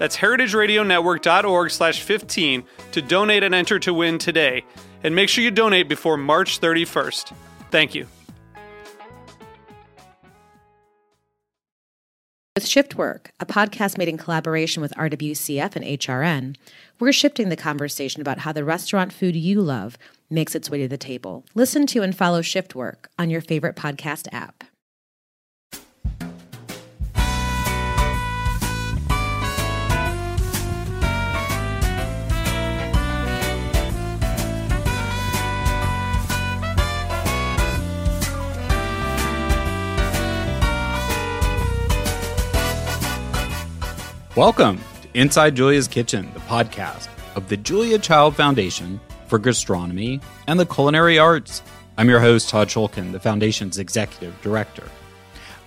That's heritageradionetwork.org slash 15 to donate and enter to win today. And make sure you donate before March 31st. Thank you. With Shift Work, a podcast made in collaboration with RWCF and HRN, we're shifting the conversation about how the restaurant food you love makes its way to the table. Listen to and follow Shift Work on your favorite podcast app. Welcome to Inside Julia's Kitchen, the podcast of the Julia Child Foundation for Gastronomy and the Culinary Arts. I'm your host, Todd Schulkin, the Foundation's Executive Director.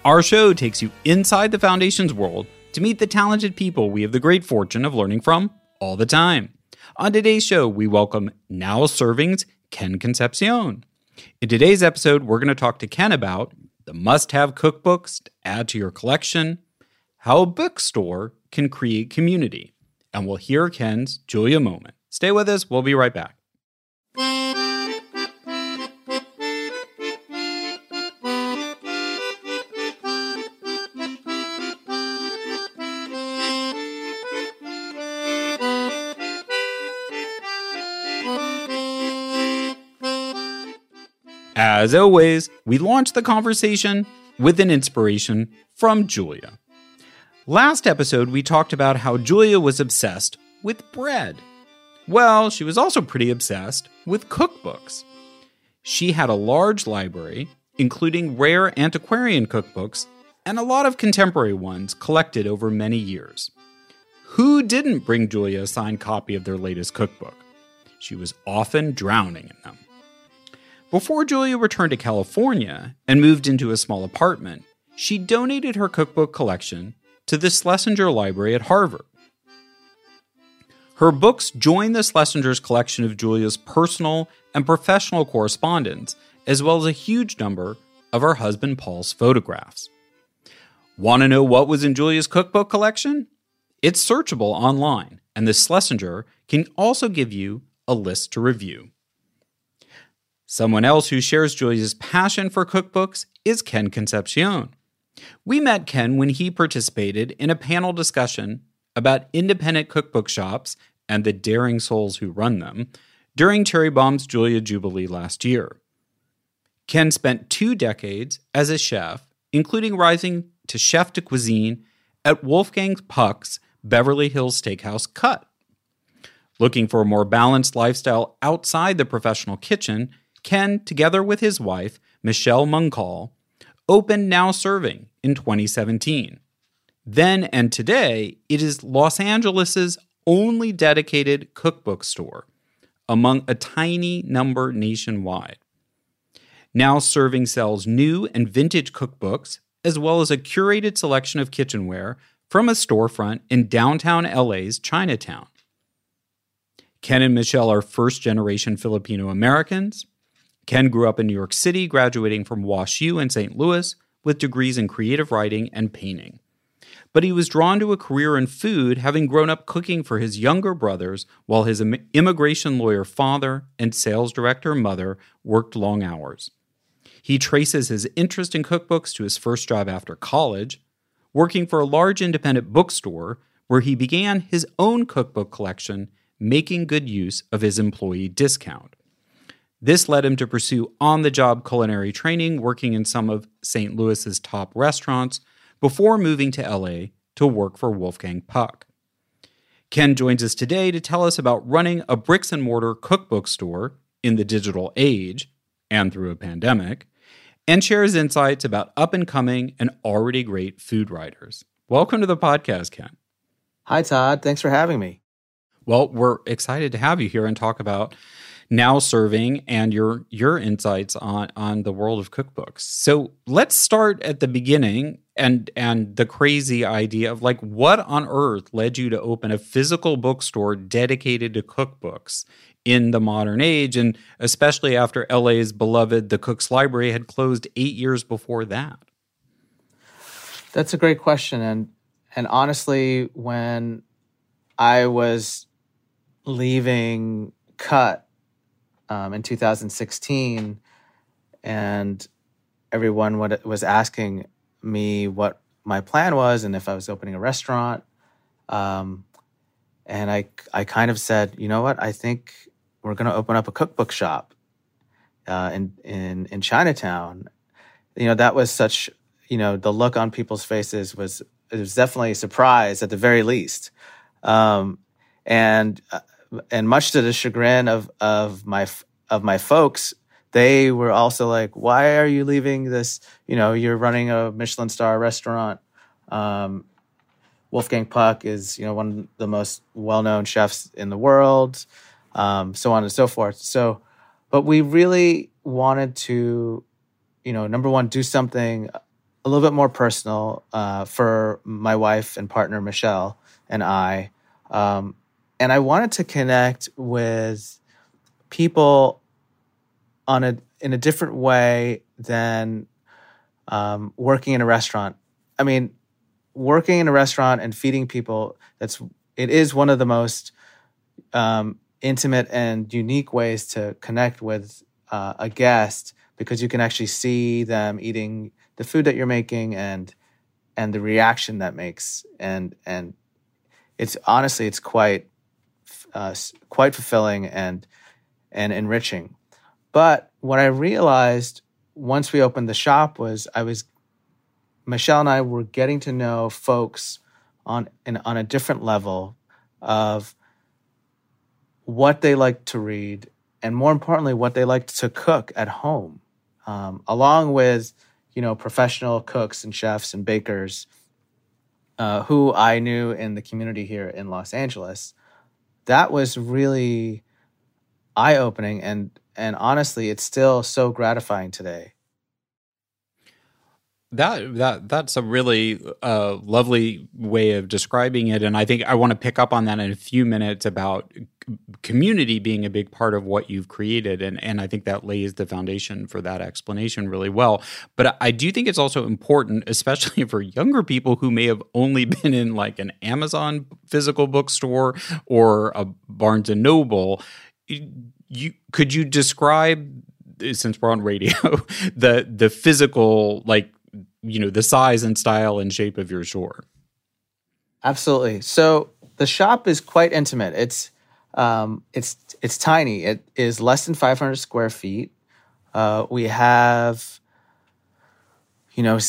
Our show takes you inside the Foundation's world to meet the talented people we have the great fortune of learning from all the time. On today's show, we welcome Now Serving's Ken Concepcion. In today's episode, we're going to talk to Ken about the must have cookbooks to add to your collection, how a bookstore can create community. And we'll hear Ken's Julia moment. Stay with us, we'll be right back. As always, we launch the conversation with an inspiration from Julia. Last episode, we talked about how Julia was obsessed with bread. Well, she was also pretty obsessed with cookbooks. She had a large library, including rare antiquarian cookbooks and a lot of contemporary ones collected over many years. Who didn't bring Julia a signed copy of their latest cookbook? She was often drowning in them. Before Julia returned to California and moved into a small apartment, she donated her cookbook collection to the Schlesinger Library at Harvard. Her books join the Schlesinger's collection of Julia's personal and professional correspondence, as well as a huge number of her husband Paul's photographs. Want to know what was in Julia's cookbook collection? It's searchable online, and the Schlesinger can also give you a list to review. Someone else who shares Julia's passion for cookbooks is Ken Concepcion. We met Ken when he participated in a panel discussion about independent cookbook shops and the daring souls who run them during Cherry Bombe's Julia Jubilee last year. Ken spent two decades as a chef, including rising to chef de cuisine at Wolfgang Puck's Beverly Hills Steakhouse Cut. Looking for a more balanced lifestyle outside the professional kitchen, Ken, together with his wife, Michelle Mungcal, opened Now Serving in 2017. Then and today, it is Los Angeles's only dedicated cookbook store, among a tiny number nationwide. Now Serving sells new and vintage cookbooks, as well as a curated selection of kitchenware from a storefront in downtown LA's Chinatown. Ken and Michelle are first generation Filipino Americans. Ken grew up in New York City, graduating from Wash U in St. Louis with degrees in creative writing and painting. But he was drawn to a career in food, having grown up cooking for his younger brothers while his immigration lawyer father and sales director mother worked long hours. He traces his interest in cookbooks to his first job after college, working for a large independent bookstore where he began his own cookbook collection, making good use of his employee discount. This led him to pursue on the job culinary training, working in some of St. Louis's top restaurants before moving to LA to work for Wolfgang Puck. Ken joins us today to tell us about running a bricks and mortar cookbook store in the digital age and through a pandemic, and shares insights about up and coming and already great food writers. Welcome to the podcast, Ken. Hi, Todd. Thanks for having me. Well, we're excited to have you here and talk about now serving and your your insights on on the world of cookbooks. So let's start at the beginning and and the crazy idea of like what on earth led you to open a physical bookstore dedicated to cookbooks in the modern age and especially after LA's beloved The Cook's Library had closed 8 years before that. That's a great question and and honestly when I was leaving cut um, in 2016, and everyone was asking me what my plan was and if I was opening a restaurant. Um, and I, I kind of said, you know what? I think we're going to open up a cookbook shop uh, in in in Chinatown. You know, that was such. You know, the look on people's faces was it was definitely a surprise at the very least. Um, and uh, and much to the chagrin of of my of my folks, they were also like, "Why are you leaving this? You know, you're running a Michelin star restaurant. Um, Wolfgang Puck is you know one of the most well known chefs in the world, um, so on and so forth. So, but we really wanted to, you know, number one, do something a little bit more personal uh, for my wife and partner Michelle and I. Um, and I wanted to connect with people on a in a different way than um, working in a restaurant. I mean, working in a restaurant and feeding people that's it is one of the most um, intimate and unique ways to connect with uh, a guest because you can actually see them eating the food that you're making and and the reaction that makes and and it's honestly it's quite uh, quite fulfilling and and enriching. But what I realized once we opened the shop was I was Michelle and I were getting to know folks on on a different level of what they like to read and more importantly what they like to cook at home um, along with you know professional cooks and chefs and bakers uh, who i knew in the community here in los angeles that was really eye opening and and honestly it's still so gratifying today that that that's a really uh, lovely way of describing it, and I think I want to pick up on that in a few minutes about community being a big part of what you've created, and and I think that lays the foundation for that explanation really well. But I do think it's also important, especially for younger people who may have only been in like an Amazon physical bookstore or a Barnes and Noble. You could you describe since we're on radio the the physical like you know the size and style and shape of your store. Absolutely. So the shop is quite intimate. It's um, it's it's tiny. It is less than 500 square feet. Uh, we have you know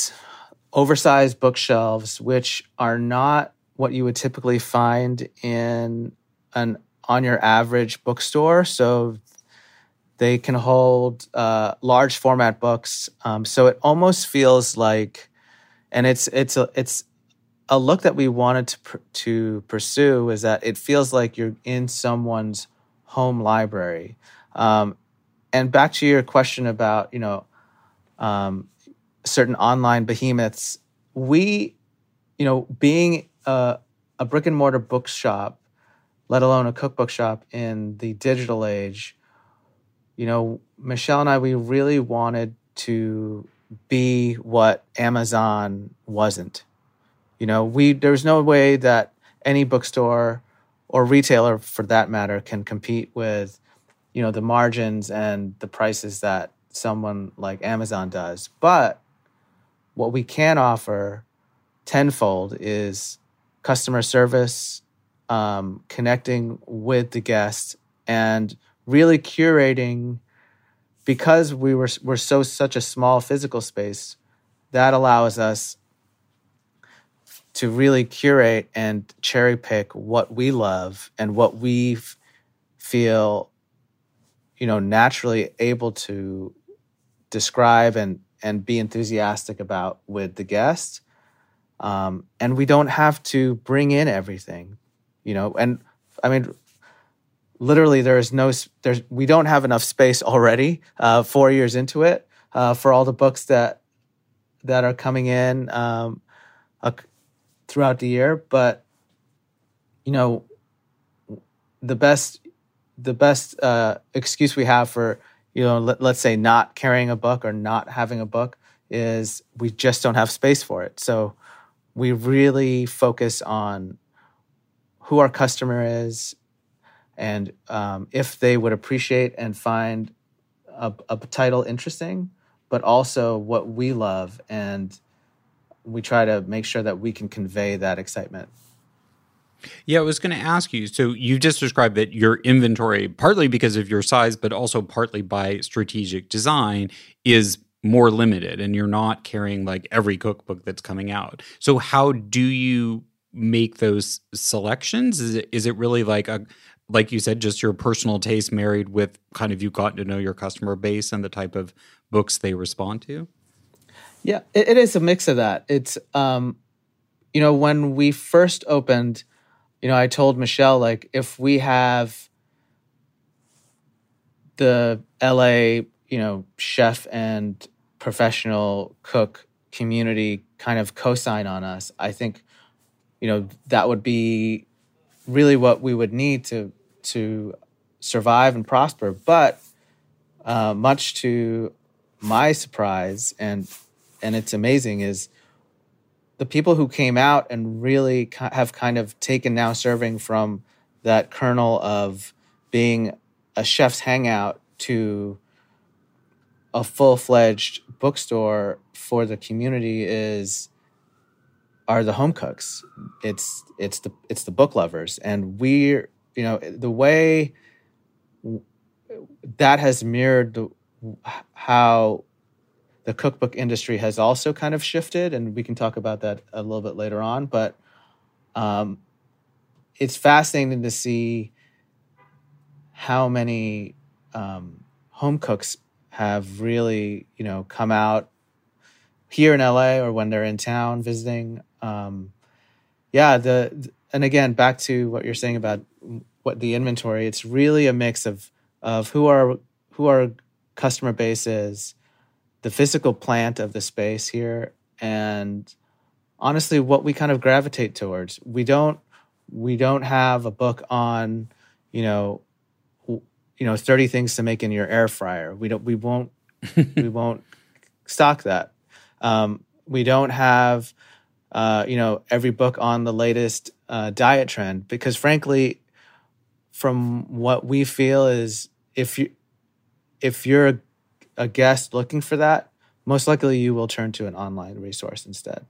oversized bookshelves which are not what you would typically find in an on your average bookstore. So they can hold uh, large format books, um, so it almost feels like, and it's it's a it's a look that we wanted to pr- to pursue is that it feels like you're in someone's home library. Um, and back to your question about you know um, certain online behemoths, we you know being a, a brick and mortar bookshop, let alone a cookbook shop in the digital age you know, Michelle and I, we really wanted to be what Amazon wasn't. You know, we there's no way that any bookstore or retailer for that matter can compete with, you know, the margins and the prices that someone like Amazon does. But what we can offer tenfold is customer service, um, connecting with the guest, and really curating because we were we're so such a small physical space, that allows us to really curate and cherry pick what we love and what we feel you know naturally able to describe and and be enthusiastic about with the guests um, and we don't have to bring in everything you know and i mean literally there is no there's we don't have enough space already uh, four years into it uh, for all the books that that are coming in um, uh, throughout the year. But you know the best the best uh, excuse we have for you know let, let's say not carrying a book or not having a book is we just don't have space for it. So we really focus on who our customer is and um, if they would appreciate and find a, a, title interesting, but also what we love, and we try to make sure that we can convey that excitement. Yeah, I was going to ask you. So you just described that your inventory, partly because of your size, but also partly by strategic design, is more limited, and you're not carrying like every cookbook that's coming out. So how do you make those selections? Is it is it really like a like you said, just your personal taste married with kind of you gotten to know your customer base and the type of books they respond to? Yeah, it, it is a mix of that. It's, um, you know, when we first opened, you know, I told Michelle, like, if we have the LA, you know, chef and professional cook community kind of co sign on us, I think, you know, that would be really what we would need to to survive and prosper. But uh, much to my surprise, and and it's amazing, is the people who came out and really have kind of taken now serving from that kernel of being a chef's hangout to a full-fledged bookstore for the community is are the home cooks. It's it's the it's the book lovers, and we're you know the way that has mirrored the, how the cookbook industry has also kind of shifted, and we can talk about that a little bit later on. But um, it's fascinating to see how many um, home cooks have really, you know, come out here in LA or when they're in town visiting. Um, yeah, the and again back to what you're saying about what the inventory. It's really a mix of of who our who our customer base is, the physical plant of the space here, and honestly what we kind of gravitate towards. We don't we don't have a book on you know you know 30 things to make in your air fryer. We don't we won't we won't stock that. Um, we don't have, uh, you know, every book on the latest uh, diet trend because, frankly, from what we feel is if you if you're a, a guest looking for that, most likely you will turn to an online resource instead.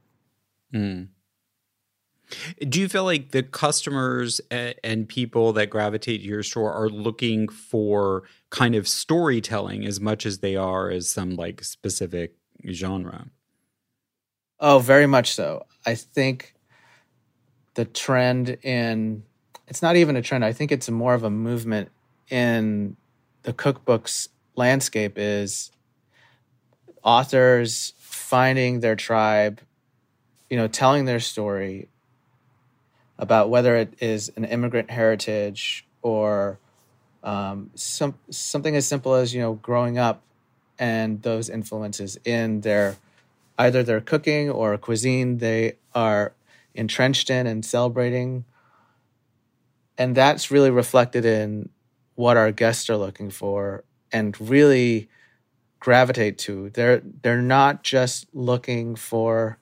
Mm. Do you feel like the customers and people that gravitate to your store are looking for kind of storytelling as much as they are as some like specific genre? Oh, very much so. I think the trend in it's not even a trend. I think it's more of a movement in the cookbooks landscape is authors finding their tribe, you know, telling their story about whether it is an immigrant heritage or um, some something as simple as you know growing up and those influences in their either their cooking or cuisine they are entrenched in and celebrating. And that's really reflected in what our guests are looking for and really gravitate to. They're they're not just looking for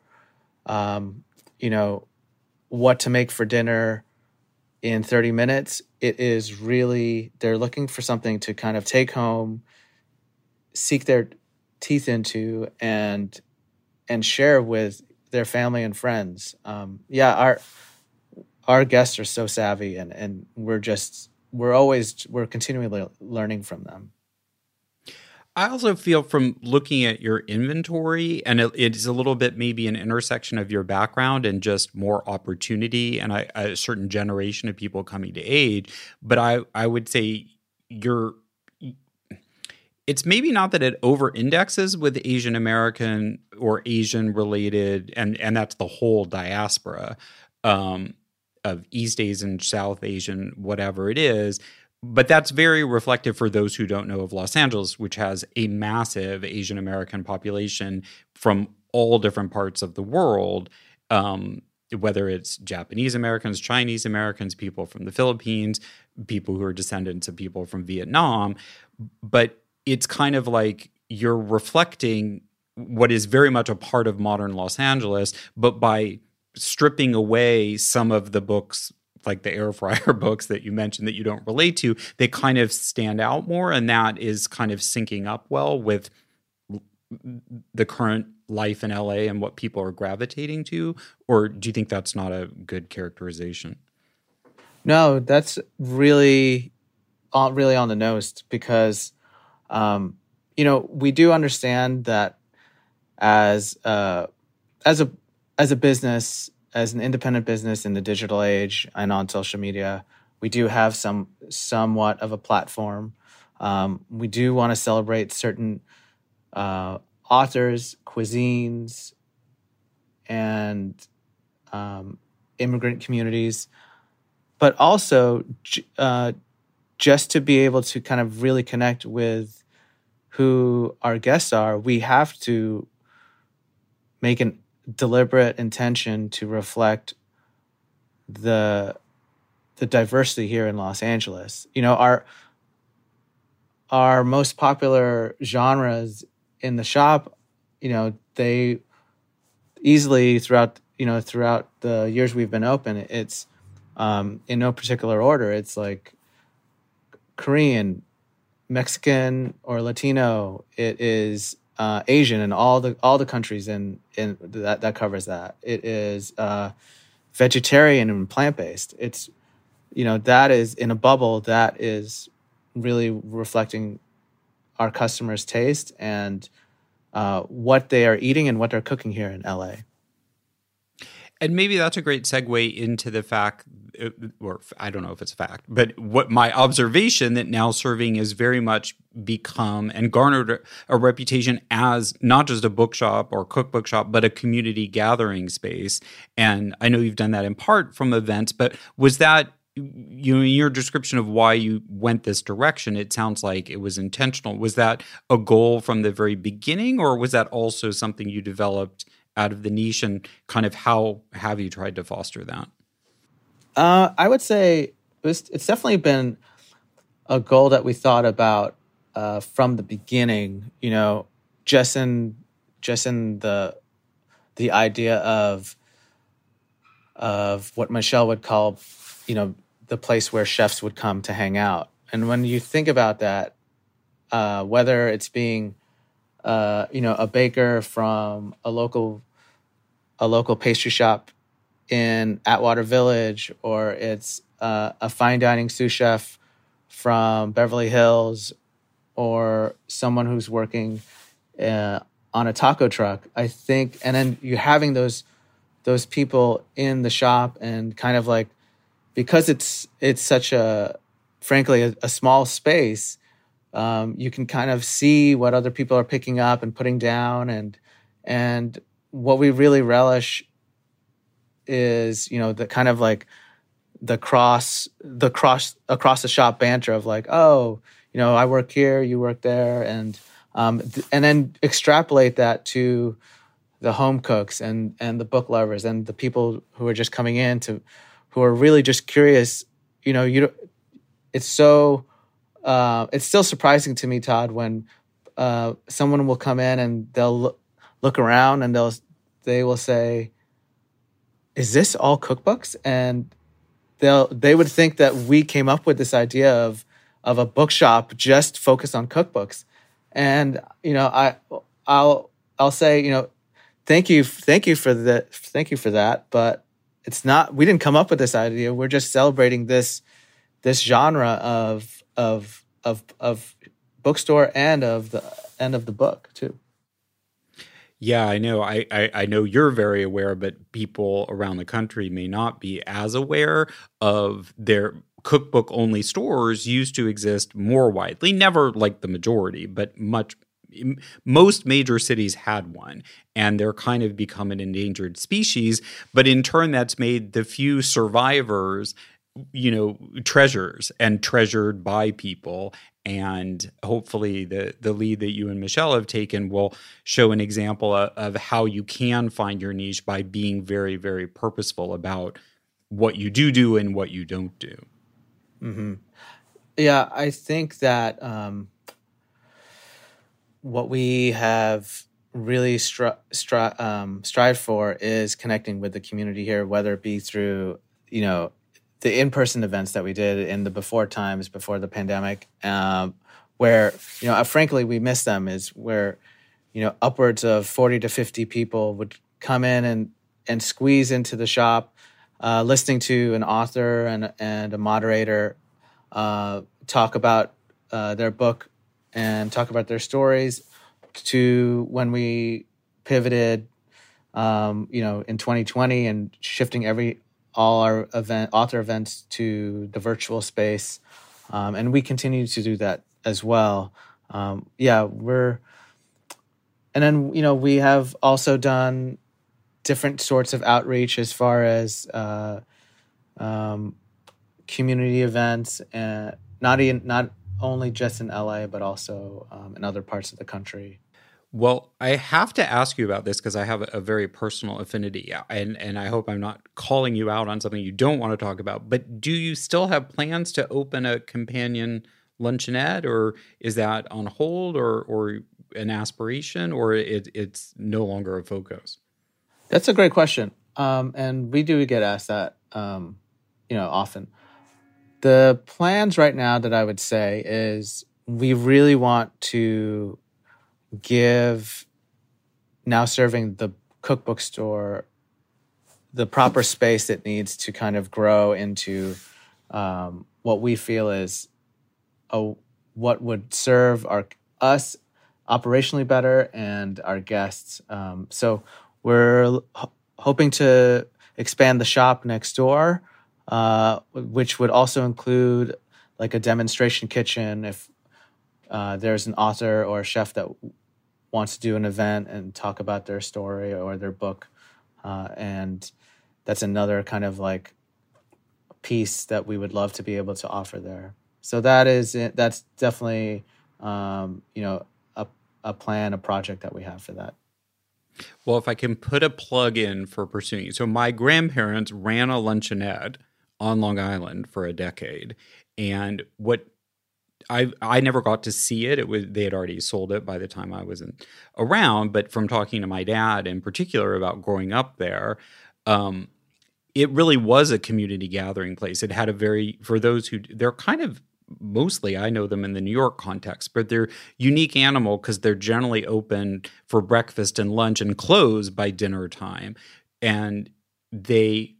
um, you know, what to make for dinner in 30 minutes. It is really they're looking for something to kind of take home, seek their teeth into and and share with their family and friends. Um, yeah, our our guests are so savvy, and and we're just we're always we're continually learning from them. I also feel from looking at your inventory, and it, it's a little bit maybe an intersection of your background and just more opportunity and a, a certain generation of people coming to age. But I, I would say you're it's maybe not that it over indexes with Asian American or Asian related, and and that's the whole diaspora um, of East Asian, South Asian, whatever it is. But that's very reflective for those who don't know of Los Angeles, which has a massive Asian American population from all different parts of the world. Um, whether it's Japanese Americans, Chinese Americans, people from the Philippines, people who are descendants of people from Vietnam. But it's kind of like you're reflecting what is very much a part of modern Los Angeles, but by stripping away some of the books like the air fryer books that you mentioned that you don't relate to, they kind of stand out more. And that is kind of syncing up well with the current life in LA and what people are gravitating to? Or do you think that's not a good characterization? No, that's really, uh, really on the nose because um, you know, we do understand that as uh, as a as a business, as an independent business in the digital age and on social media, we do have some somewhat of a platform. Um, we do want to celebrate certain uh, authors, cuisines, and um, immigrant communities, but also uh, just to be able to kind of really connect with who our guests are, we have to make a deliberate intention to reflect the the diversity here in Los Angeles. You know, our our most popular genres in the shop, you know, they easily throughout you know throughout the years we've been open, it's um, in no particular order. It's like Korean, Mexican or Latino. It is uh, Asian and all the all the countries in in that that covers that. It is uh, vegetarian and plant based. It's you know that is in a bubble that is really reflecting our customers' taste and uh, what they are eating and what they're cooking here in LA. And maybe that's a great segue into the fact, uh, or I don't know if it's a fact, but what my observation that now serving has very much become and garnered a reputation as not just a bookshop or cookbook shop, but a community gathering space. And I know you've done that in part from events, but was that you know in your description of why you went this direction it sounds like it was intentional was that a goal from the very beginning or was that also something you developed out of the niche and kind of how have you tried to foster that? Uh, I would say it was, it's definitely been a goal that we thought about uh, from the beginning. You know, just in just in the the idea of of what Michelle would call, you know, the place where chefs would come to hang out. And when you think about that, uh, whether it's being uh, you know, a baker from a local a local pastry shop in Atwater Village, or it's uh, a fine dining sous chef from Beverly Hills, or someone who's working uh, on a taco truck. I think, and then you're having those those people in the shop and kind of like because it's it's such a frankly a, a small space um, you can kind of see what other people are picking up and putting down. And and what we really relish is you know the kind of like the cross the cross across the shop banter of like oh you know i work here you work there. And um, th- and then extrapolate that to the home cooks and and the book lovers and the people who are just coming in to who are really just curious. You know you it's so uh, it's still surprising to me, Todd, when uh, someone will come in and they'll look, look around and they'll they will say, "Is this all cookbooks?" And they'll they would think that we came up with this idea of of a bookshop just focused on cookbooks. And you know, I I'll I'll say you know, thank you thank you for the thank you for that, but it's not we didn't come up with this idea. We're just celebrating this this genre of of of of bookstore and of the end of the book too. Yeah, I know. I, I, I, know you're very aware, but people around the country may not be as aware of their cookbook only stores used to exist more widely. Never like the majority, but much most major cities had one and they're kind of become an endangered species but in turn that's made the few survivors you know treasures and treasured by people and hopefully the the lead that you and Michelle have taken will show an example of, of, how you can find your niche by being very very purposeful about what you do do and what you don't do. Mm-hmm. Yeah, I think that um, what we have really stri- stri- um, strive for is connecting with the community here, whether it be through you know the in-person events that we did in the before times before the pandemic um, where you know uh, frankly we miss them is where you know upwards of 40 to 50 people would come in and and squeeze into the shop uh, listening to an author and and a moderator uh, talk about uh, their book and talk about their stories to when we pivoted um, you know in 2020 and shifting every all our event author events to the virtual space, um, and we continue to do that as well. Um, yeah, we're, and then you know we have also done different sorts of outreach as far as uh, um, community events, and not even not only just in LA but also um, in other parts of the country. Well, I have to ask you about this because I have a, very personal affinity, and and I hope I'm not calling you out on something you don't want to talk about. But do you still have plans to open a companion luncheonette, or is that on hold, or or an aspiration, or it, it's no longer a focus? That's a great question, um, and we do get asked that, um, you know, often. The plans right now that I would say is we really want to give now serving the cookbook store the proper space it needs to kind of grow into um, what we feel is a, what would serve our us operationally better and our guests. Um, so we're ho- hoping to expand the shop next door, uh, which would also include like a demonstration kitchen if uh, there's an author or a chef that wants to do an event and talk about their story or their book. Uh, and that's another kind of like piece that we would love to be able to offer there. So that is that's definitely um, you know a a plan, a project that we have for that. Well, if I can put a plug in for pursuing so my grandparents ran a luncheonette on Long Island for a decade, and what I I never got to see it. It was they had already sold it by the time I wasn't around. But from talking to my dad in particular about growing up there, um, it really was a community gathering place. It had a very for those who they're kind of mostly I know them in the New York context, but they're unique animal because they're generally open for breakfast and lunch and close by dinner time, and they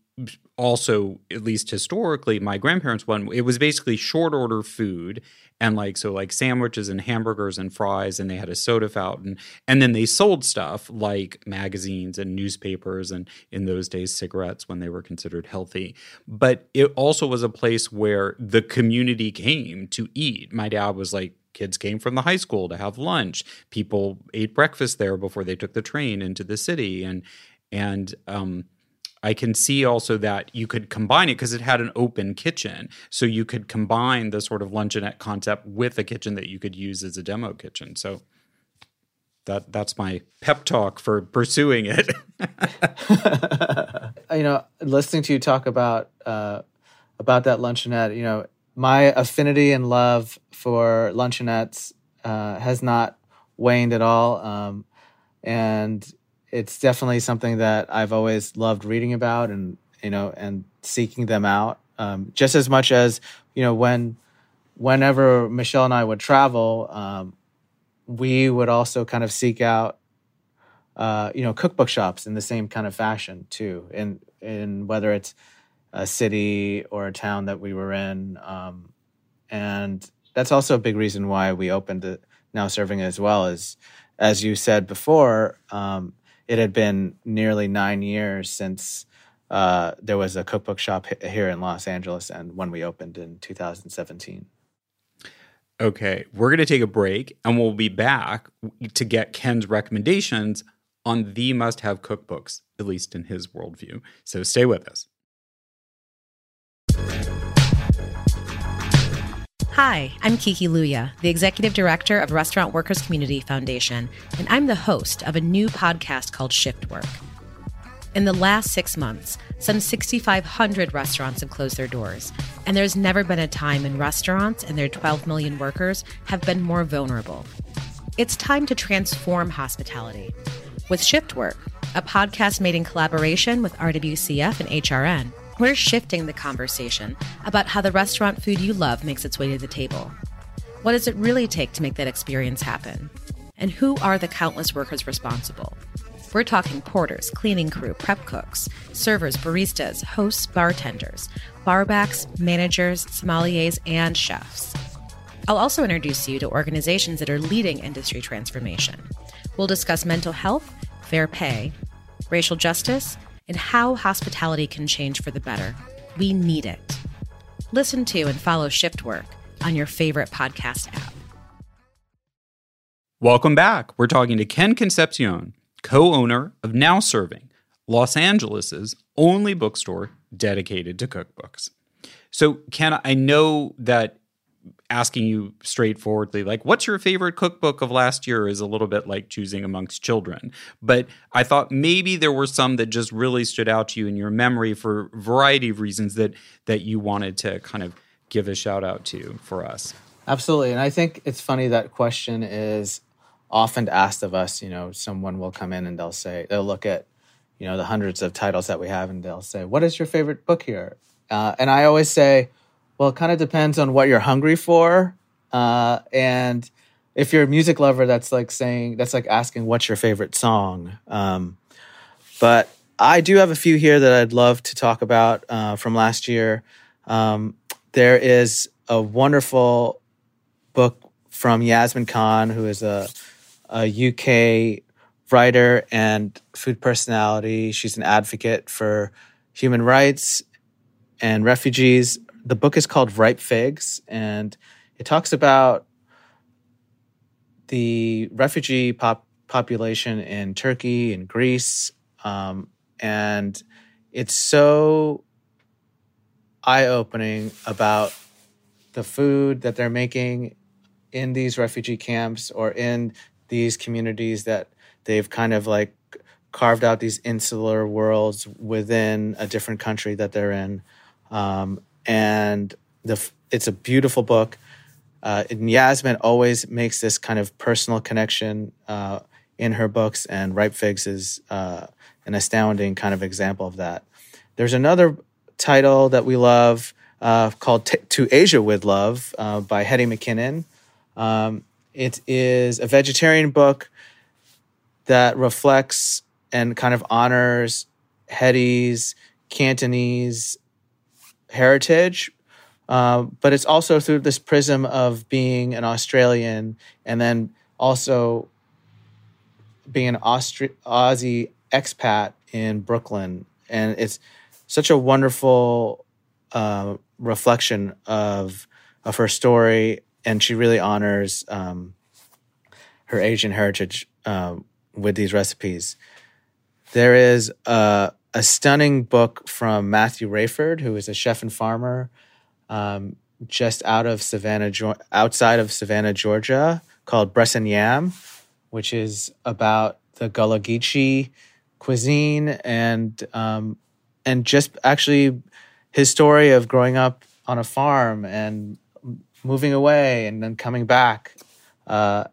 also at least historically my grandparents one it was basically short order food and like so like sandwiches and hamburgers and fries and they had a soda fountain and then they sold stuff like magazines and newspapers and in those days cigarettes when they were considered healthy. But it also was a place where the community came to eat. My dad was like kids came from the high school to have lunch. People ate breakfast there before they took the train into the city. And and um I can see also that you could combine it because it had an open kitchen. So you could combine the sort of luncheonette concept with a kitchen that you could use as a demo kitchen. So that that's my pep talk for pursuing it. you know, listening to you talk about uh, about that luncheonette, you know, my affinity and love for luncheonettes uh, has not waned at all. Um, and it's definitely something that I've always loved reading about and you know and seeking them out um, just as much as you know when whenever Michelle and I would travel um, we would also kind of seek out uh, you know cookbook shops in the same kind of fashion too in in whether it's a city or a town that we were in um, and that's also a big reason why we opened now serving as well. As as you said before, um, it had been nearly nine years since uh, there was a cookbook shop here in Los Angeles, and when we opened in 2017. Okay, we're going to take a break and we'll be back to get Ken's recommendations on the must have cookbooks, at least in his worldview. So stay with us. Hi, I'm Kiki Louya, the Executive Director of Restaurant Workers Community Foundation, and I'm the host of a new podcast called Shift Work. In the last six months, some 6,500 restaurants have closed their doors, and there's never been a time when restaurants and their 12 million workers have been more vulnerable. It's time to transform hospitality. With Shift Work, a podcast made in collaboration with RWCF and HRN, we're shifting the conversation about how the restaurant food you love makes its way to the table. What does it really take to make that experience happen? And who are the countless workers responsible? We're talking porters, cleaning crew, prep cooks, servers, baristas, hosts, bartenders, barbacks, managers, sommeliers, and chefs. I'll also introduce you to organizations that are leading industry transformation. We'll discuss mental health, fair pay, racial justice, and how hospitality can change for the better. We need it. Listen to and follow Shift Work on your favorite podcast app. Welcome back. We're talking to Ken Concepcion co owner of Now Serving, Los Angeles's only bookstore dedicated to cookbooks. So, Ken, I know that asking you straightforwardly, like, what's your favorite cookbook of last year is a little bit like choosing amongst children. But I thought maybe there were some that just really stood out to you in your memory for a variety of reasons that that you wanted to kind of give a shout out to for us. Absolutely. And I think it's funny that question is often asked of us, you know, someone will come in and they'll say, they'll look at, you know, the hundreds of titles that we have and they'll say, what is your favorite book here? Uh, and I always say, well, it kind of depends on what you're hungry for. Uh, and if you're a music lover, that's like saying, that's like asking, what's your favorite song? Um, but I do have a few here that I'd love to talk about uh, from last year. Um, there is a wonderful book from Yasmin Khan, who is a a UK writer and food personality. She's an advocate for human rights and refugees. The book is called Ripe Figs, and it talks about the refugee pop- population in Turkey and Greece. Um, and it's so eye opening about the food that they're making in these refugee camps or in these communities that they've kind of like carved out these insular worlds within a different country that they're in. Um, and the it's a beautiful book. Uh, and Yasmin always makes this kind of personal connection uh, in her books, and Ripe Figs is uh, an astounding kind of example of that. There's another title that we love uh, called T- To Asia with Love uh, by Hetty McKinnon. Um, it is a vegetarian book that reflects and kind of honors Hetty's Cantonese heritage, uh, but it's also through this prism of being an Australian and then also being an Austri- Aussie expat in Brooklyn. And it's such a wonderful uh, reflection of of her story and she really honors um, her Asian heritage um, with these recipes. There is a, a, stunning book from Matthew Raiford, who is a chef and farmer um, just out of Savannah, outside of Savannah, Georgia, called Bress 'n' Nyam, which is about the Gullah Geechee cuisine and um, and just actually his story of growing up on a farm and moving away and then coming back. Uh,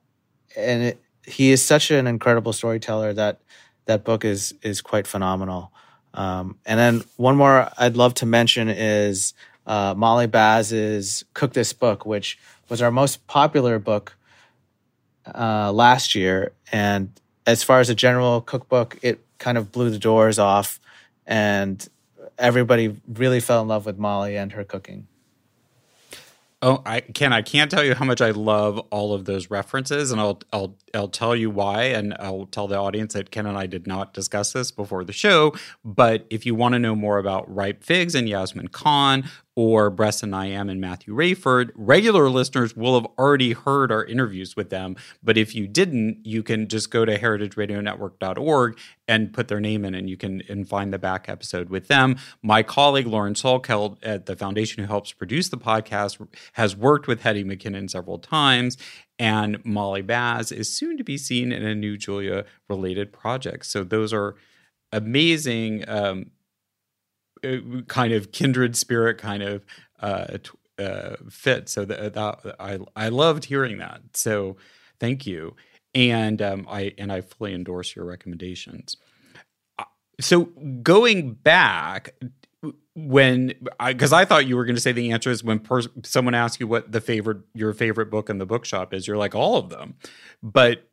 and it, he is such an incredible storyteller that that book is is quite phenomenal. Um, and then one more I'd love to mention is uh, Molly Baz's Cook This Book, which was our most popular book uh, last year. And as far as a general cookbook, it kind of blew the doors off, and everybody really fell in love with Molly and her cooking. Oh, I can. I can't tell you how much I love all of those references, and I'll I'll I'll tell you why, and I'll tell the audience that Ken and I did not discuss this before the show. But if you want to know more about Ripe Figs and Yasmin Khan, or Bress 'n' Nyam and Matthew Raiford, regular listeners will have already heard our interviews with them. But if you didn't, you can just go to heritageradionetwork.org and put their name in, and you can and find the back episode with them. My colleague Lauren Salkeld at the foundation who helps produce the podcast has worked with Hetty McKinnon several times. And Molly Baz is soon to be seen in a new Julia related project. So those are amazing um, kind of kindred spirit kind of uh, uh, fit. So that, that, I I loved hearing that. So thank you, and um, I and I fully endorse your recommendations. Uh, so going back when because I, I, thought you were going to say the answer is when someone asks you what the favorite your favorite book in the bookshop is, you're like all of them, but.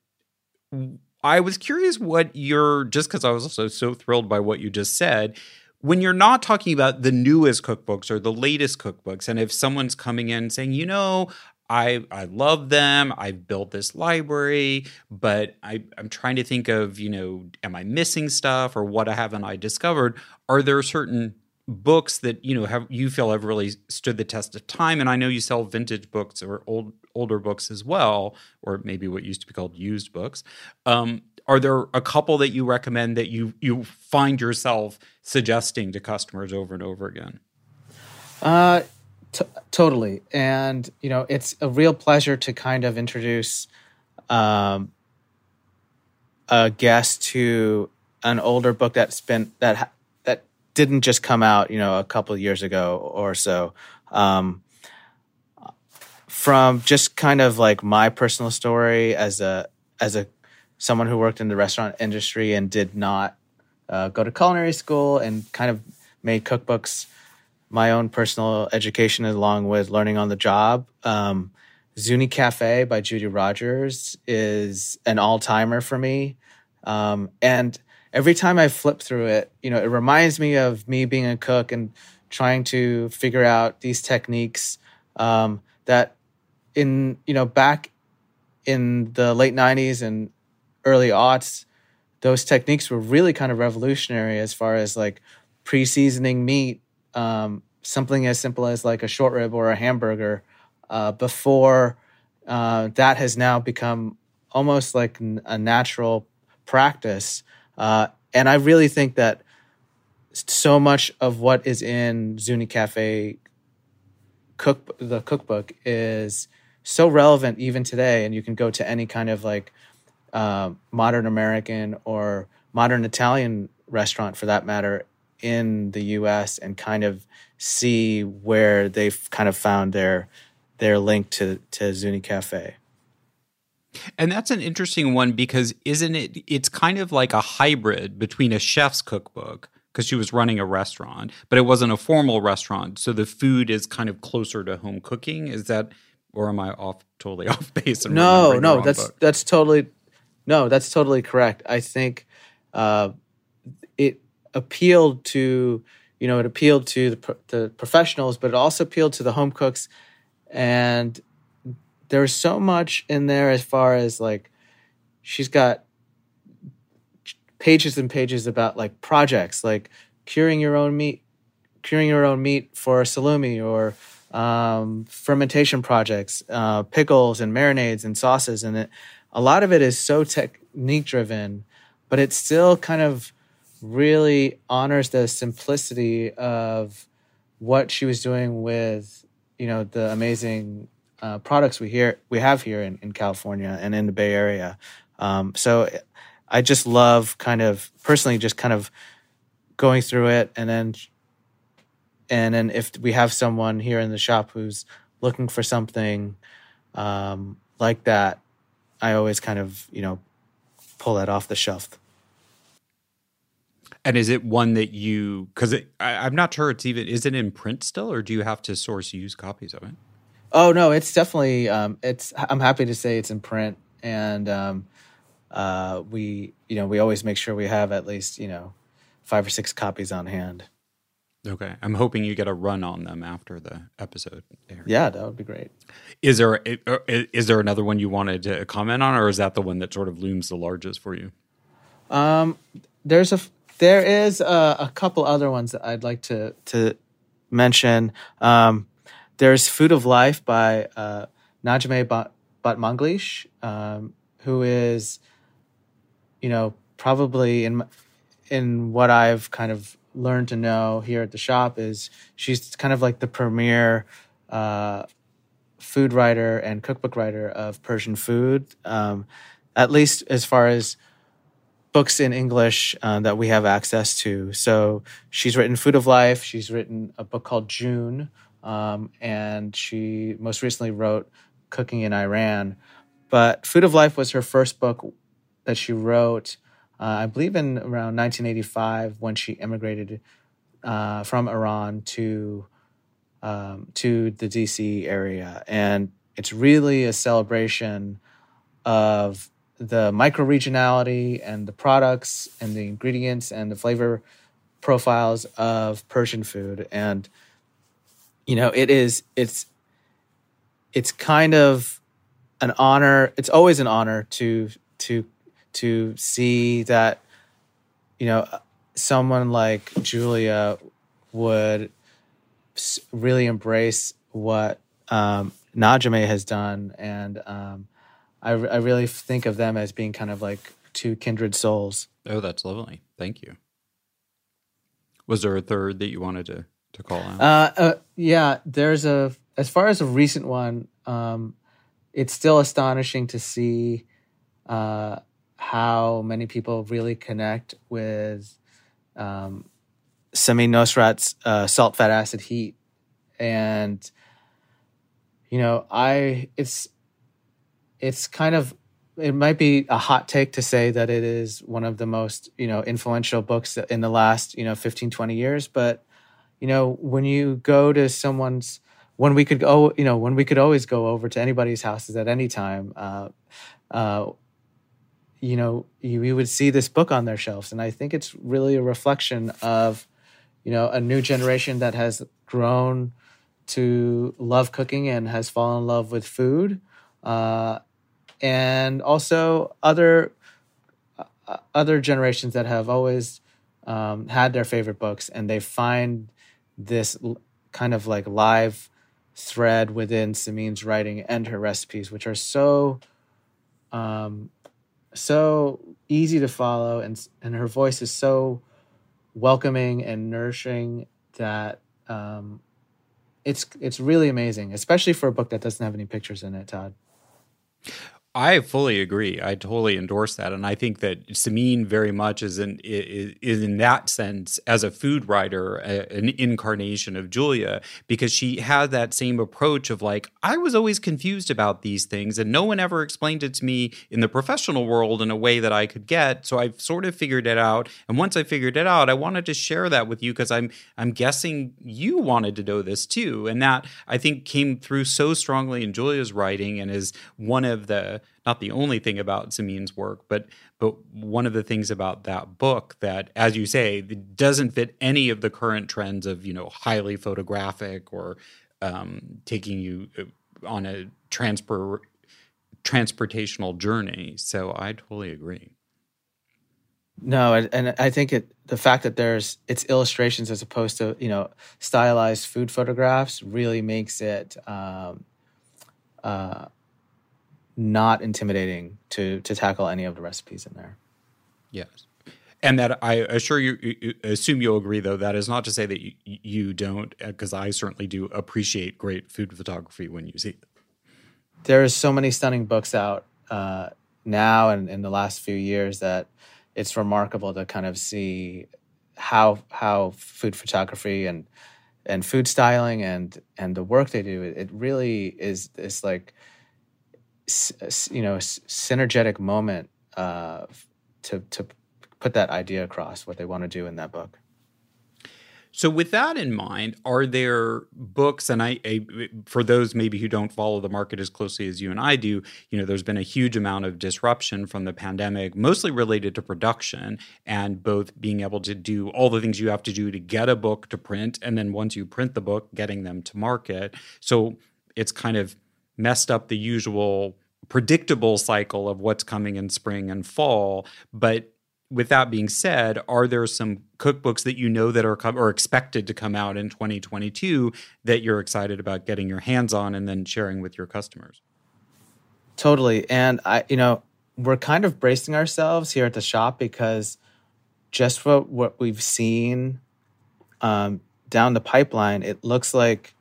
I was curious what you're just because I was also so thrilled by what you just said when you're not talking about the newest cookbooks or the latest cookbooks, and if someone's coming in saying, you know, I I love them. I've built this library, but I, I'm trying to think of, you know, am I missing stuff or what haven't I discovered? Are there certain books that you know have you feel have really stood the test of time? And I know you sell vintage books or old older books as well, or maybe what used to be called used books. Um, are there a couple that you recommend that you you find yourself suggesting to customers over and over again? Uh, t- totally, and you know it's a real pleasure to kind of introduce um, a guest to an older book that's been that that didn't just come out, you know, a couple years ago or so. Um, from just kind of like my personal story as a as a someone who worked in the restaurant industry and did not uh, go to culinary school and kind of made cookbooks my own personal education along with learning on the job. Um, Zuni Cafe by Judy Rodgers is an all timer for me. Um, and every time I flip through it, you know, it reminds me of me being a cook and trying to figure out these techniques um, that in, you know, back in the late 90s and early aughts, those techniques were really kind of revolutionary as far as like pre-seasoning meat, um, something as simple as like a short rib or a hamburger. Uh, before uh, that has now become almost like a natural practice, uh, and I really think that so much of what is in Zuni Cafe cook the cookbook is so relevant even today, and you can go to any kind of like uh, modern American or modern Italian restaurant, for that matter, in the U.S. and kind of see where they've kind of found their their link to to Zuni Cafe. And that's an interesting one because isn't it? It's kind of like a hybrid between a chef's cookbook because she was running a restaurant, but it wasn't a formal restaurant, so the food is kind of closer to home cooking. Is that, or am I off totally off base? no, no, that's book? that's totally no, that's totally correct. I think uh, it appealed to you know it appealed to the, the professionals, but it also appealed to the home cooks, and there's so much in there as far as like she's got pages and pages about like projects like curing your own meat curing your own meat for salumi or um, fermentation projects uh, pickles and marinades and sauces and it a lot of it is so technique driven, but it still kind of really honors the simplicity of what she was doing with you know the amazing uh, products we hear we have here in, in California and in the Bay Area. Um, so I just love kind of personally just kind of going through it and then and then if we have someone here in the shop who's looking for something um, like that I always kind of, you know, pull that off the shelf. And is it one that you, because I'm not sure it's even, is it in print still or do you have to source used copies of it? Oh, no, it's definitely, um, it's, I'm happy to say it's in print. And um, uh, we, you know, we always make sure we have at least, you know, five or six copies on hand. Okay, I'm hoping you get a run on them after the episode. Airs. Yeah, that would be great. Is there uh, there another one you wanted to comment on, or is that the one that sort of looms the largest for you? Um, there's a there is a, a couple other ones that I'd like to to mention. Um, there's Food of Life by uh, Najmeh Bat- Batmanglij, um, who is, you know, probably in in what I've kind of learned to know here at the shop is she's kind of like the premier uh, food writer and cookbook writer of Persian food, um, at least as far as books in English uh, that we have access to. So she's written Food of Life. She's written a book called Joon, um, and she most recently wrote Cooking in Iran. But Food of Life was her first book that she wrote uh, I believe in around 1985 when she immigrated uh, from Iran to um, to the DC area, and it's really a celebration of the micro regionality and the products and the ingredients and the flavor profiles of Persian food, and you know it is it's it's kind of an honor. It's always an honor to to to see that you know someone like Julia would really embrace what um, Najmeh has done, and um, I, I really think of them as being kind of like two kindred souls. Oh, that's lovely. Thank you. Was there a third that you wanted to to call out? Uh, uh, yeah, there's a as far as a recent one. Um, it's still astonishing to see uh, how many people really connect with um, Samin Nosrat's uh, salt, fat, acid, heat, and you know, I it's it's kind of it might be a hot take to say that it is one of the most you know influential books in the last you know 15 20 years. But you know when you go to someone's when we could go you know when we could always go over to anybody's houses at any time uh, uh, you know, you, you would see this book on their shelves. And I think it's really a reflection of, you know, a new generation that has grown to love cooking and has fallen in love with food. Uh, and also other uh, other generations that have always um, had their favorite books and they find this l- kind of like live thread within Samin's writing and her recipes, which are so um, so easy to follow and and her voice is so welcoming and nourishing that um, it's it's really amazing, especially for a book that doesn't have any pictures in it, Todd. I fully agree. I totally endorse that, and I think that Samin very much is in is in that sense as a food writer a, an incarnation of Julia because she had that same approach of like I was always confused about these things, and no one ever explained it to me in the professional world in a way that I could get. So I've sort of figured it out, and once I figured it out, I wanted to share that with you because I'm I'm guessing you wanted to know this too, and that I think came through so strongly in Julia's writing and is one of the not the only thing about Samin's work, but but one of the things about that book that, as you say, doesn't fit any of the current trends of you know highly photographic or um, taking you uh, on a transport transportational journey. So I totally agree. No, and I think it the fact that there's it's illustrations as opposed to you know stylized food photographs really makes it um, uh, not intimidating to to tackle any of the recipes in there. Yes. And that I assure you, assume you'll agree, though, that is not to say that you, you don't, because I certainly do appreciate great food photography when you see it. There's so many stunning books out uh, now and in the last few years that it's remarkable to kind of see how how food photography and and food styling and and the work they do. It really is this like you know a synergetic moment uh, to to put that idea across what they want to do in that book. So, with that in mind, are there books? And I, I, for those maybe who don't follow the market as closely as you and I do, you know, there's been a huge amount of disruption from the pandemic, mostly related to production and both being able to do all the things you have to do to get a book to print, and then once you print the book, getting them to market. So, it's kind of messed up the usual predictable cycle of what's coming in spring and fall, but with that being said, are there some cookbooks that you know that are or expected to come out in 2022 that you're excited about getting your hands on and then sharing with your customers? Totally. And I, you know, we're kind of bracing ourselves here at the shop because just what what we've seen um, down the pipeline, it looks like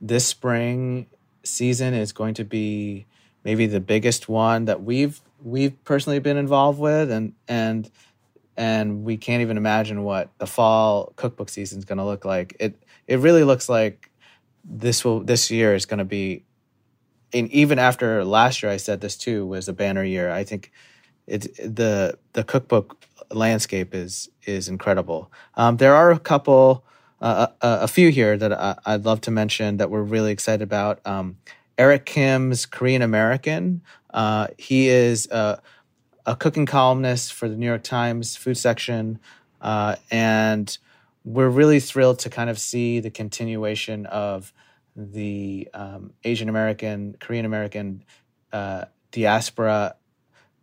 this spring season is going to be maybe the biggest one that we've we've personally been involved with and and and we can't even imagine what the fall cookbook season is going to look like. It it really looks like this will this year is going to be and even after last year i said this too was a banner year. I think it the the cookbook landscape is is incredible. Um, there are a couple uh, a, few here that I, would love to mention that we're really excited about um, Eric Kim's Korean American. Uh, he is a, a, cooking columnist for the New York Times food section. Uh, and we're really thrilled to kind of see the continuation of the um, Asian American, Korean American uh, diaspora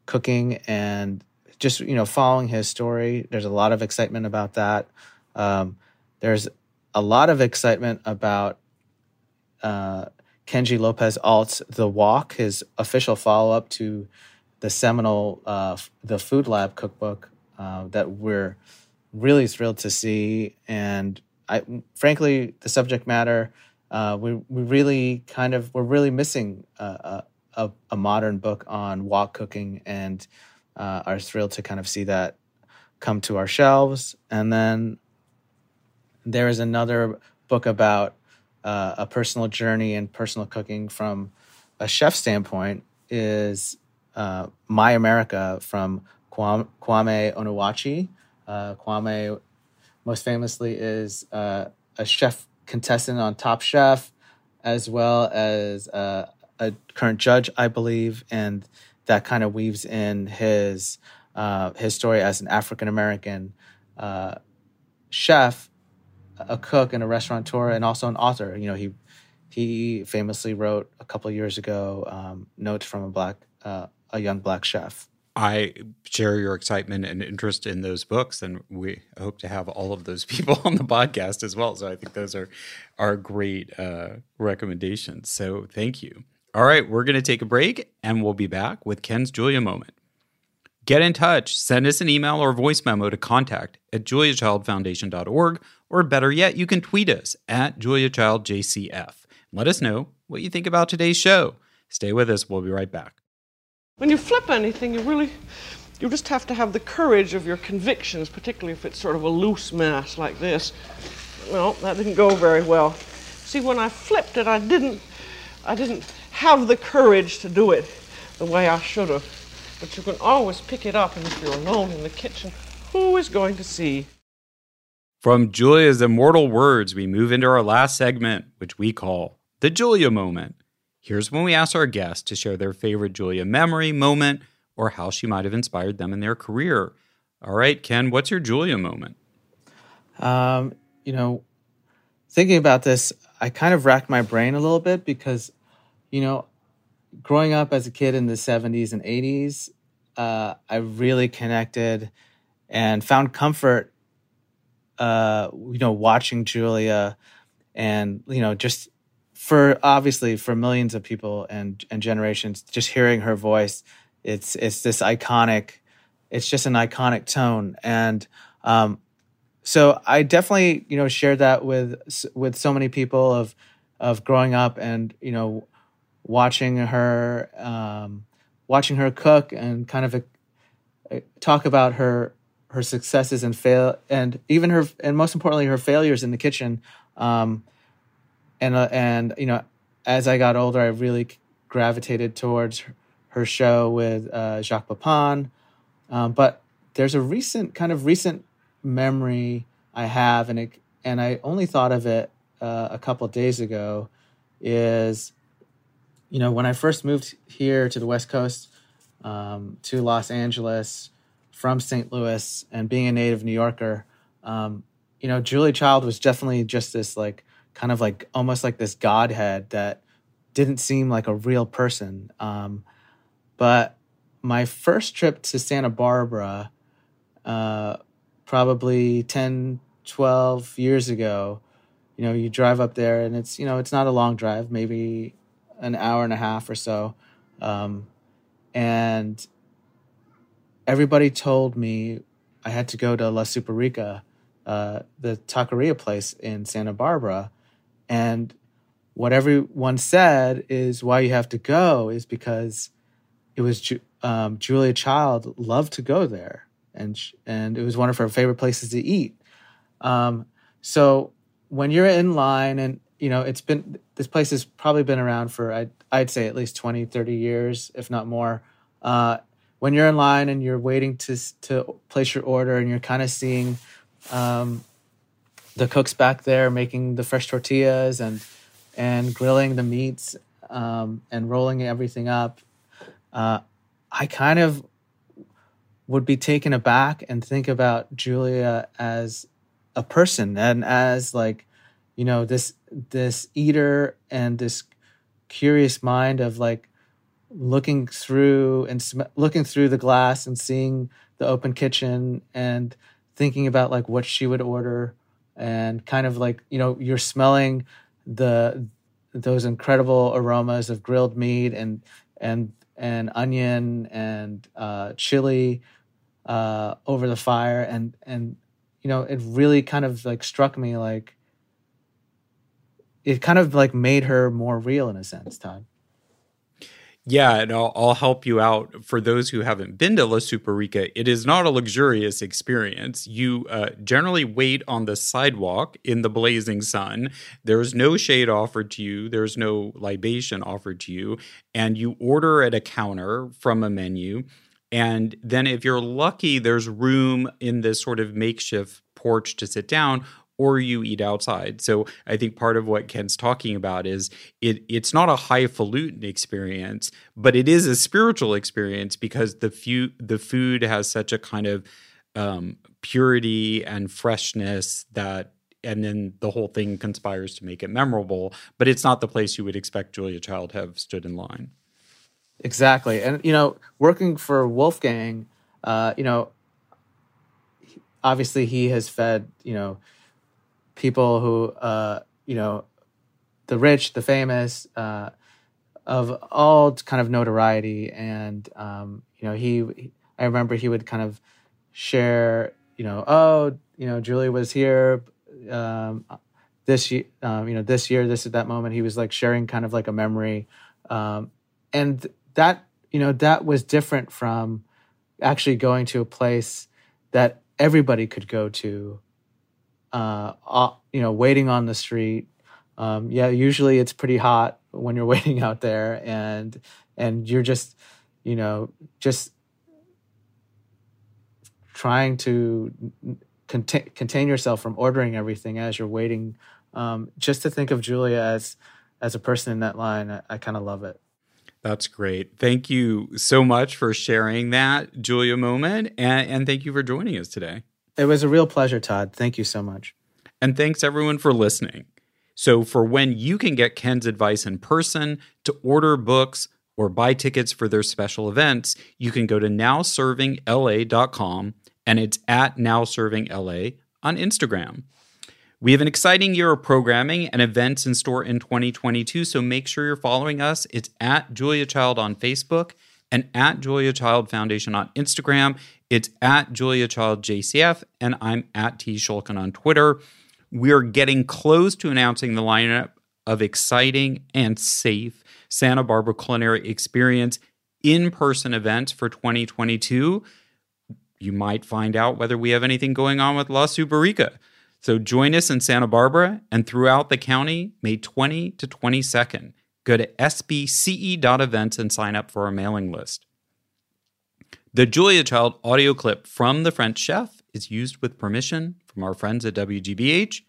cooking and just, you know, following his story. There's a lot of excitement about that. Um, there's a lot of excitement about uh, Kenji Lopez Alt's The Wok, his official follow up to the seminal uh, The Food Lab cookbook uh, that we're really thrilled to see. And I, frankly, the subject matter, uh, we, we really kind of, we're really missing a, a, a modern book on wok cooking and uh, are thrilled to kind of see that come to our shelves. And then there is another book about uh, a personal journey and personal cooking from a chef standpoint is uh, My America from Kwame, Onwuachi. Uh, Kwame, most famously, is uh, a chef contestant on Top Chef, as well as uh, a current judge, I believe, and that kind of weaves in his uh, his story as an African American chef a cook and a restaurateur and also an author. You know, he he famously wrote a couple years ago um, notes from a black uh, a young black chef. I share your excitement and interest in those books, and we hope to have all of those people on the podcast as well. So I think those are are great uh, recommendations. So thank you. All right, we're going to take a break, and we'll be back with Ken's Julia moment. Get in touch. Send us an email or voice memo to contact at juliachildfoundation.org, or better yet, you can tweet us at juliachildjcf. Let us know what you think about today's show. Stay with us. We'll be right back. When you flip anything, you really, you just have to have the courage of your convictions, particularly if it's sort of a loose mass like this. Well, that didn't go very well. See, when I flipped it, I didn't, I didn't have the courage to do it the way I should have but you can always pick it up, and if you're alone in the kitchen, who is going to see? From Julia's immortal words, we move into our last segment, which we call the Julia moment. Here's when we ask our guests to share their favorite Julia memory, moment, or how she might have inspired them in their career. All right, Ken, what's your Julia moment? Um, you know, thinking about this, I kind of racked my brain a little bit because, you know, growing up as a kid in the 70s and 80s, uh, I really connected and found comfort, uh, you know, watching Julia and, you know, just for obviously for millions of people and, and generations, just hearing her voice, it's, it's this iconic, it's just an iconic tone. And, um, so I definitely, you know, shared that with, with so many people of, of growing up and, you know, watching her um, watching her cook and kind of a, a, talk about her her successes and fail and even her and most importantly her failures in the kitchen. Um, and uh, and you know as I got older I really gravitated towards her show with uh, Jacques Pepin um, but there's a recent kind of recent memory I have and it and I only thought of it uh, a couple days ago, is you know when I first moved here to the West Coast um, to Los Angeles from St. Louis and being a native New Yorker, um, you know Julie Child was definitely just this like kind of like almost like this godhead that didn't seem like a real person. Um, but my first trip to Santa Barbara, uh, probably 10, 12 years ago, you know, you drive up there and it's, you know, it's not a long drive, maybe an hour and a half or so. Um, and everybody told me I had to go to La Super-Rica, uh, the taqueria place in Santa Barbara. And what everyone said is why you have to go is because it was um, Julia Child loved to go there, and and it was one of her favorite places to eat. Um, so when you're in line, and you know it's been this place has probably been around for I'd, I'd say at least 20, 30 years, if not more. Uh, when you're in line and you're waiting to to place your order, and you're kind of seeing um, the cooks back there making the fresh tortillas and and grilling the meats um, and rolling everything up uh, I kind of would be taken aback and think about Julia as a person and as like you know this this eater and this curious mind of like looking through and sm- looking through the glass and seeing the open kitchen and thinking about like what she would order and kind of like you know you're smelling the those incredible aromas of grilled meat and and and onion and uh, chili uh, over the fire, and and you know it really kind of like struck me like it kind of like made her more real in a sense, Todd. Yeah, and I'll, I'll, help you out. For those who haven't been to La Super-Rica, it is not a luxurious experience. You uh, generally wait on the sidewalk in the blazing sun. There's no shade offered to you, there's no libation offered to you, and you order at a counter from a menu. And then, if you're lucky, there's room in this sort of makeshift porch to sit down, or you eat outside. So I think part of what Ken's talking about is it it's not a highfalutin experience, but it is a spiritual experience because the few the food has such a kind of um, purity and freshness that and then the whole thing conspires to make it memorable. But it's not the place you would expect Julia Child have stood in line. Exactly, and you know, working for Wolfgang, uh, you know, obviously he has fed you know people who uh, you know the rich, the famous, uh, of all kind of notoriety, and um, you know he. I remember he would kind of share, you know, oh, you know, Julie was here um, this year, um, you know, this year, this at that moment. He was like sharing kind of like a memory, um, and that you know that was different from actually going to a place that everybody could go to uh, uh, you know, waiting on the street. Um, yeah, usually it's pretty hot when you're waiting out there, and and you're just, you know, just trying to contain contain yourself from ordering everything as you're waiting. Um, just to think of Julia as as a person in that line, I, I kind of love it. That's great. Thank you so much for sharing that Julia moment, and, and thank you for joining us today. It was a real pleasure, Todd. Thank you so much. And thanks everyone for listening. So, for when you can get Ken's advice in person, to order books, or buy tickets for their special events, you can go to nowservingla.com and it's at nowservingla on Instagram. We have an exciting year of programming and events in store in 2022, so make sure you're following us. It's at Julia Child on Facebook and at Julia Child Foundation on Instagram. It's at Julia Child JCF, and I'm at T Schulkin on Twitter. We're getting close to announcing the lineup of exciting and safe Santa Barbara culinary experience in person events for 2022. You might find out whether we have anything going on with La Super-Rica. So join us in Santa Barbara and throughout the county May 20 to 22nd. Go to sbce.events and sign up for our mailing list. The Julia Child audio clip from The French Chef is used with permission from our friends at WGBH.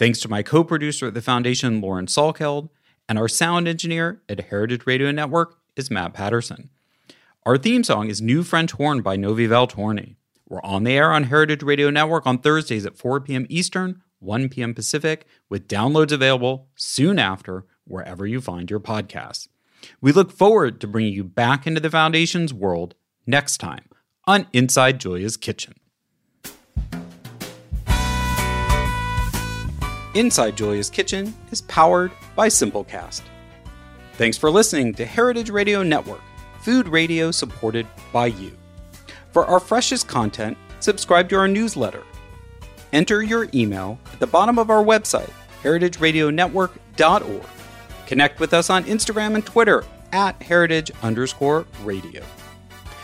Thanks to my co producer at the Foundation, Lauren Salkeld, and our sound engineer at Heritage Radio Network is Matt Patterson. Our theme song is New French Horn by Novi Valtorni. We're on the air on Heritage Radio Network on Thursdays at 4 p.m. Eastern, 1 p.m. Pacific, with downloads available soon after wherever you find your podcasts. We look forward to bringing you back into the Foundation's world next time on Inside Julia's Kitchen. Inside Julia's Kitchen is powered by Simplecast. Thanks for listening to Heritage Radio Network, food radio supported by you. For our freshest content, subscribe to our newsletter. Enter your email at the bottom of our website, heritageradionetwork.org. Connect with us on Instagram and Twitter at heritage underscore radio.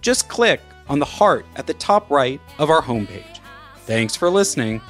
Just click on the heart at the top right of our homepage. Thanks for listening